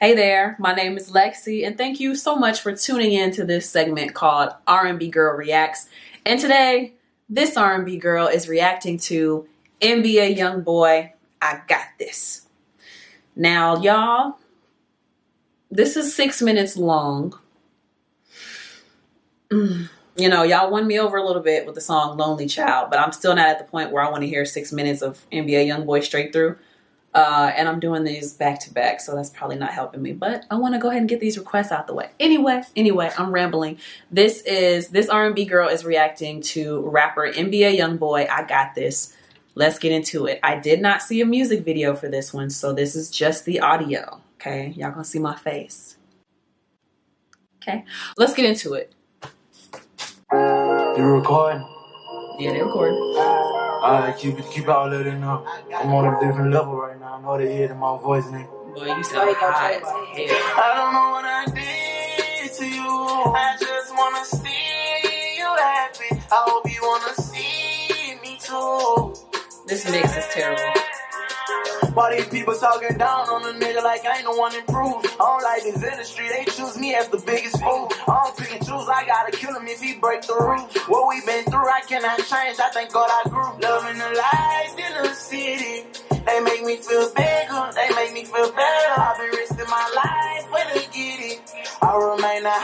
Hey there, my name is Lexi, and thank you so much for tuning in to this segment called R&B Girl Reacts. And today, this R&B girl is reacting to NBA YoungBoy. I got this. Now, y'all, this is six minutes long. Mm, you know, y'all won me over a little bit with the song "Lonely Child," but I'm still not at the point where I want to hear six minutes of NBA YoungBoy straight through. Uh, and I'm doing these back to back, so that's probably not helping me. But I want to go ahead and get these requests out the way. Anyway, anyway, I'm rambling. This is this R&B girl is reacting to rapper NBA YoungBoy. I got this. Let's get into it. I did not see a music video for this one, so this is just the audio. Okay, y'all gonna see my face. Okay, let's get into it. You recording? Yeah, they recording. Alright, keep it, keep all of it up. I'm on a different level right now. I know they hear my voice, nigga. Boy, you sound high as hell. I don't know what I did to you. I just wanna see you happy. I hope you wanna see me too. This mix is terrible. Why these people talking down on a nigga like I ain't the one improved? I don't like this industry, they choose me as the biggest fool. I don't pick and choose, I gotta kill him if he break the rule. What we been through, I cannot change, I thank God I grew. Loving the life in the city, they make me feel bigger, they make me feel better. I've been risking my life for the get it. I remain the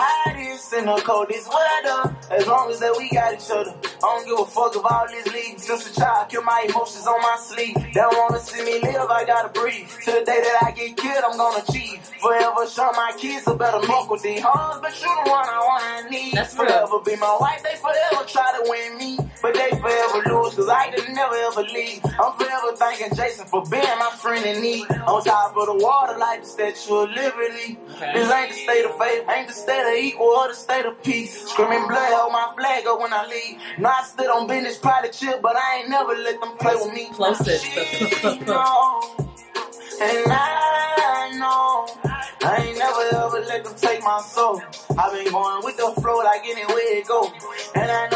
hottest in the coldest weather, as long as that we got each other. I don't give a fuck all this league. Since a child, kill my emotions on my sleeve. They don't wanna see me live, I gotta breathe. To the day that I get killed, I'm gonna cheat. Forever show my kids a better fuck with these hoes, but you the one I wanna need. That's real. forever be my wife, they forever try to win me. But they forever lose, cause I can never ever leave. I'm forever thanking Jason for being my friend in need. On top of the water, like the Statue of Liberty. Okay. This ain't the state of faith, ain't the state of equal or the state of peace. Screaming blood, hold my flag up when I leave. No, I stood on business, probably chill, but I ain't never let them play with me. Closest. And I know. I ain't never ever let them take my soul. I've been going with the flow like anywhere it go. And I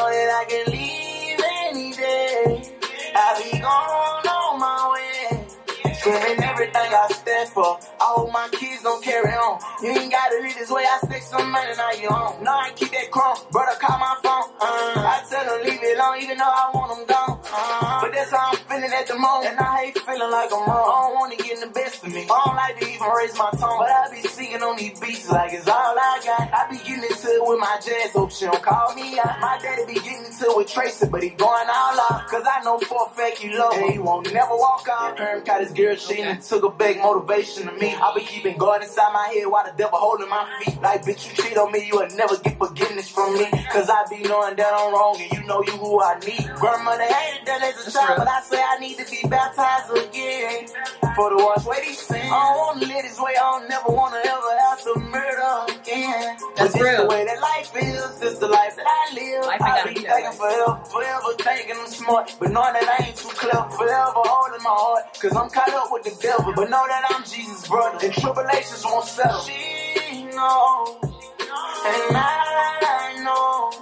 I hope my kids don't carry on. You ain't gotta live this way. I stick some money now you home. No, I keep that crumb. Brother, call my phone. Uh, I tell them leave it alone, even though I want them gone. Uh, but that's how I'm feeling at the moment. And I hate feeling like I'm wrong. I don't wanna get in the best of me. I don't like to even raise my tone. But I be singing on these beats like it's all I got. I be getting into it with my jazz. Hope she don't call me out. My daddy be getting into it with Tracy, but he going all out. Cause I know for a fact you love her. And he won't never walk out. Herm got his girl she took a big motivation to me. I be keeping God inside my head while the devil holding my feet. Like, bitch, you cheat on me, you will never get forgiveness from me. Cause I be knowing that I'm wrong and you know you who I need. Grandmother hated that as a child, but I say I need to be baptized again. For the wash away these sins. I don't wanna live this way, I don't never wanna ever have to murder again. That's but this real. the way that life is, this the life that I live. Life I gotta be be that thinking forever, thinking I'm smart. But knowing that I ain't too clever, forever holding my heart. Cause I'm caught up with the devil. But know that I'm Jesus' brother. And tribulations won't settle. She knows. And I know.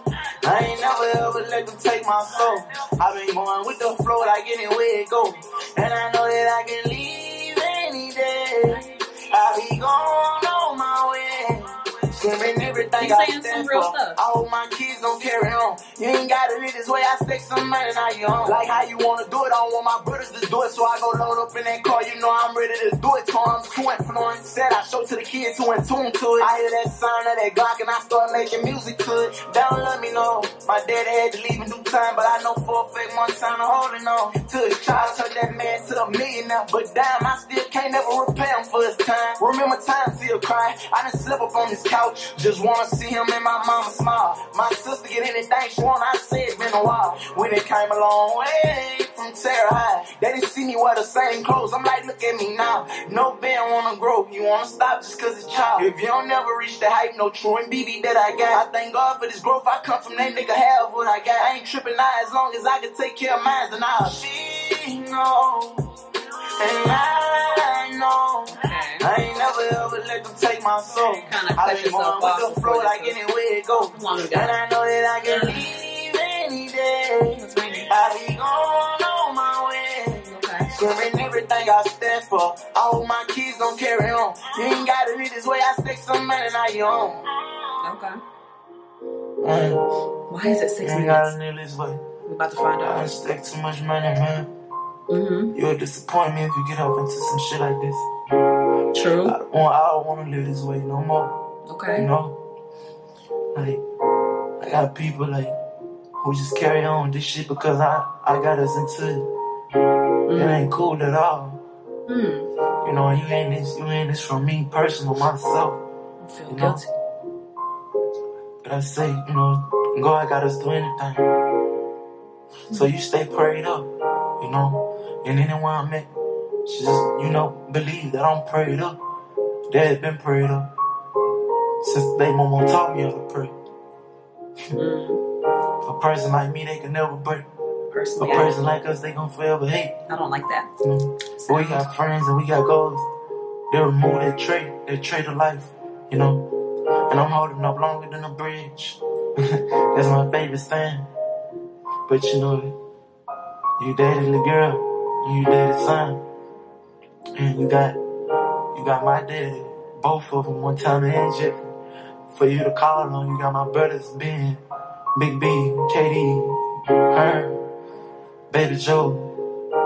I ain't never ever let them take my soul. I've been going with the flow like anywhere it go. And I know that I can leave any day. I be gone on my way. Screaming everything He's I saying some stand real for. stuff. I hope my kids don't carry on. You ain't gotta live this way. I stick some money now you on. Like how you wanna do it. I don't want my brothers to do it. So I go load up in that car. You know I'm ready to do it. I'm too influent. Said I show to the kids who in tune to it. I hear that sound of that Glock and I start making music to it. They don't let me know. My daddy had to leave in due time. But I know for a fact one time I'm holding on. To his child, turned that man to a millionaire. But damn, I still can't never repay him for his time. Remember times he'll cry. I done slip up on his couch. Just wanna see him and my mama smile. My sister get anything she want. I said, been a while. When it came a long way from Terra High. They didn't see me wear the same clothes. I'm like, look at me now. No band wanna grow. You wanna stop just cause it's child. If you don't never reach the hype, no true and BB that I got. I thank God for this growth. I come from that nigga have what I got. I ain't tripping now as long as I can take care of mine and all. She knows. And I my soul. Kinda I yourself going with the flow like anywhere it go. We And? I know that I can leave any day. I be gone on my way. Okay. Screaming everything I stand for. I hope my kids don't carry on. You ain't gotta live this way, I stick some money, now you on. Okay. Mm. Why is it six ain't minutes? gotta this way. We're about to find out. done stack too much money, man. Mm-hmm. You'll disappoint me if you get up into some shit like this. True. I don't want, I don't want to live this way no more. Okay. You know? Like, I got people like who just carry on this shit because I, I got us into it. It Mm. ain't cool at all. Mm. You know, you ain't this, you ain't this from me personal myself. I feel You know? guilty. But I say, you know, God got us do anything. So you stay prayed up, you know. And anywhere I'm at, just, you know, believe that I'm prayed up. Dad's been prayed up. Since they mama taught me how to pray. Mm. A person like me, they can never break. A Personally, person like us, they gon' forever hate. I don't like that. Know? We got friends and we got goals. They remove that trait, that trait of life, you know. And I'm holding up longer than a bridge. That's my favorite thing. But you know it. You dated the girl, you dated son. And you got, you got my daddy. Both of them one time and Jeffrey. For you to call on, you got my brothers Ben, Big B, KD, her, Baby Joe.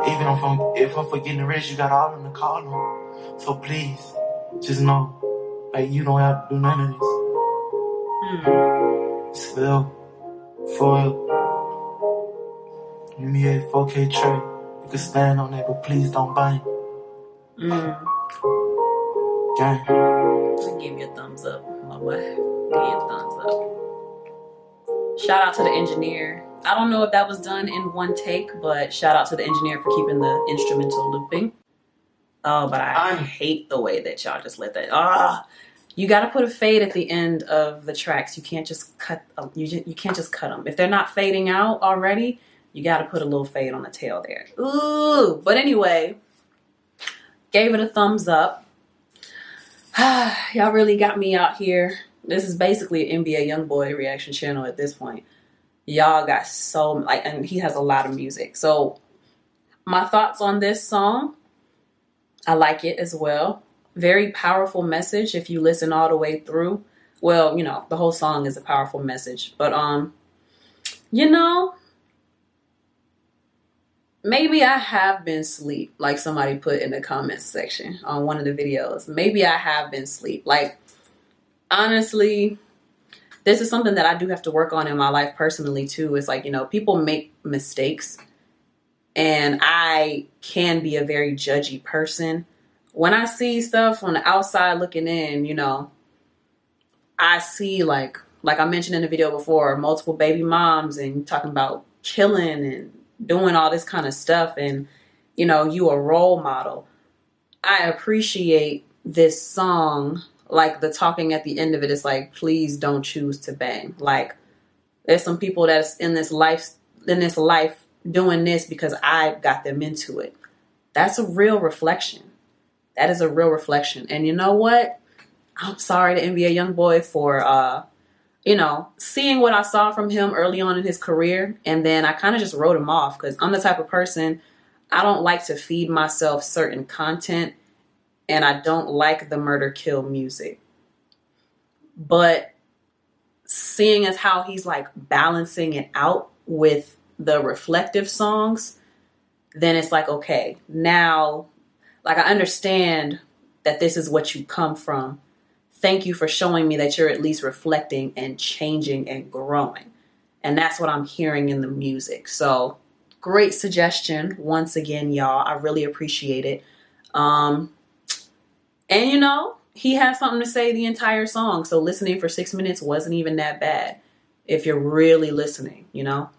Even if I'm if I'm forgetting the rest, you got all of them to call on. So please, just know, like you don't have to do none of this. Mm. It's Phil, foil, me a 4K tray. You can stand on that, but please don't bite. Mm. Gang. I give you a thumbs up, my boy. Give you a thumbs up. Shout out to the engineer. I don't know if that was done in one take, but shout out to the engineer for keeping the instrumental looping. Oh, but I I'm- hate the way that y'all just let that. Ah, you got to put a fade at the end of the tracks. You can't just cut. uh, You ju- you can't just cut them if they're not fading out already. You got to put a little fade on the tail there. Ooh, but anyway, gave it a thumbs up. Y'all really got me out here. This is basically an NBA YoungBoy reaction channel at this point. Y'all got so like, and he has a lot of music. So, my thoughts on this song. I like it as well. Very powerful message if you listen all the way through. Well, you know, the whole song is a powerful message, but um, you know, maybe I have been sleep, like somebody put in the comments section on one of the videos. Maybe I have been sleep. Like, honestly, this is something that I do have to work on in my life personally, too. It's like, you know, people make mistakes, and I can be a very judgy person. When I see stuff on the outside looking in, you know, I see like like I mentioned in the video before, multiple baby moms and talking about killing and doing all this kind of stuff and you know, you a role model. I appreciate this song like the talking at the end of it is like please don't choose to bang. Like there's some people that's in this life in this life doing this because I got them into it. That's a real reflection. That is a real reflection. And you know what? I'm sorry to NBA young boy for uh you know, seeing what I saw from him early on in his career and then I kind of just wrote him off cuz I'm the type of person I don't like to feed myself certain content and I don't like the murder kill music. But seeing as how he's like balancing it out with the reflective songs, then it's like okay, now like I understand that this is what you come from thank you for showing me that you're at least reflecting and changing and growing. And that's what I'm hearing in the music. So, great suggestion once again, y'all. I really appreciate it. Um, and you know, he has something to say the entire song. So, listening for six minutes wasn't even that bad if you're really listening, you know?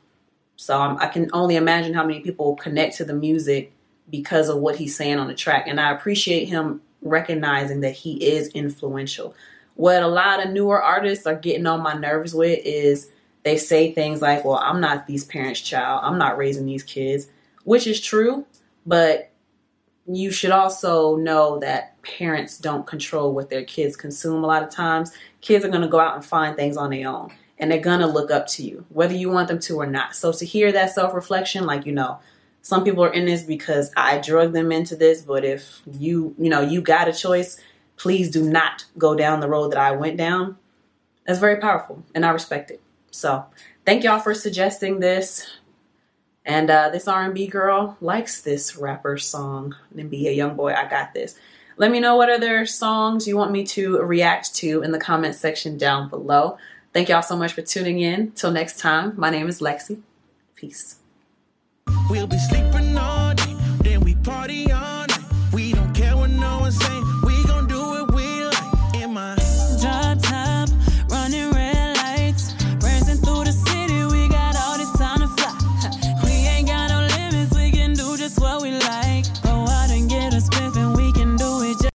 So, um, I can only imagine how many people connect to the music because of what he's saying on the track. And I appreciate him recognizing that he is influential. What a lot of newer artists are getting on my nerves with is they say things like, Well, I'm not these parents' child, I'm not raising these kids, which is true, but you should also know that parents don't control what their kids consume a lot of times. Kids are going to go out and find things on their own and they're going to look up to you, whether you want them to or not. So to hear that self reflection, like, you know, Some people are in this because I drug them into this, but if you, you know, you got a choice, please do not go down the road that I went down. That's very powerful and I respect it. So, thank y'all for suggesting this. And uh, this R&B girl likes this rapper song. NBA YoungBoy, I got this. Let me know what other songs you want me to react to in the comment section down below. Thank y'all so much for tuning in. Till next time, my name is Lexi. Peace. We'll be sleeping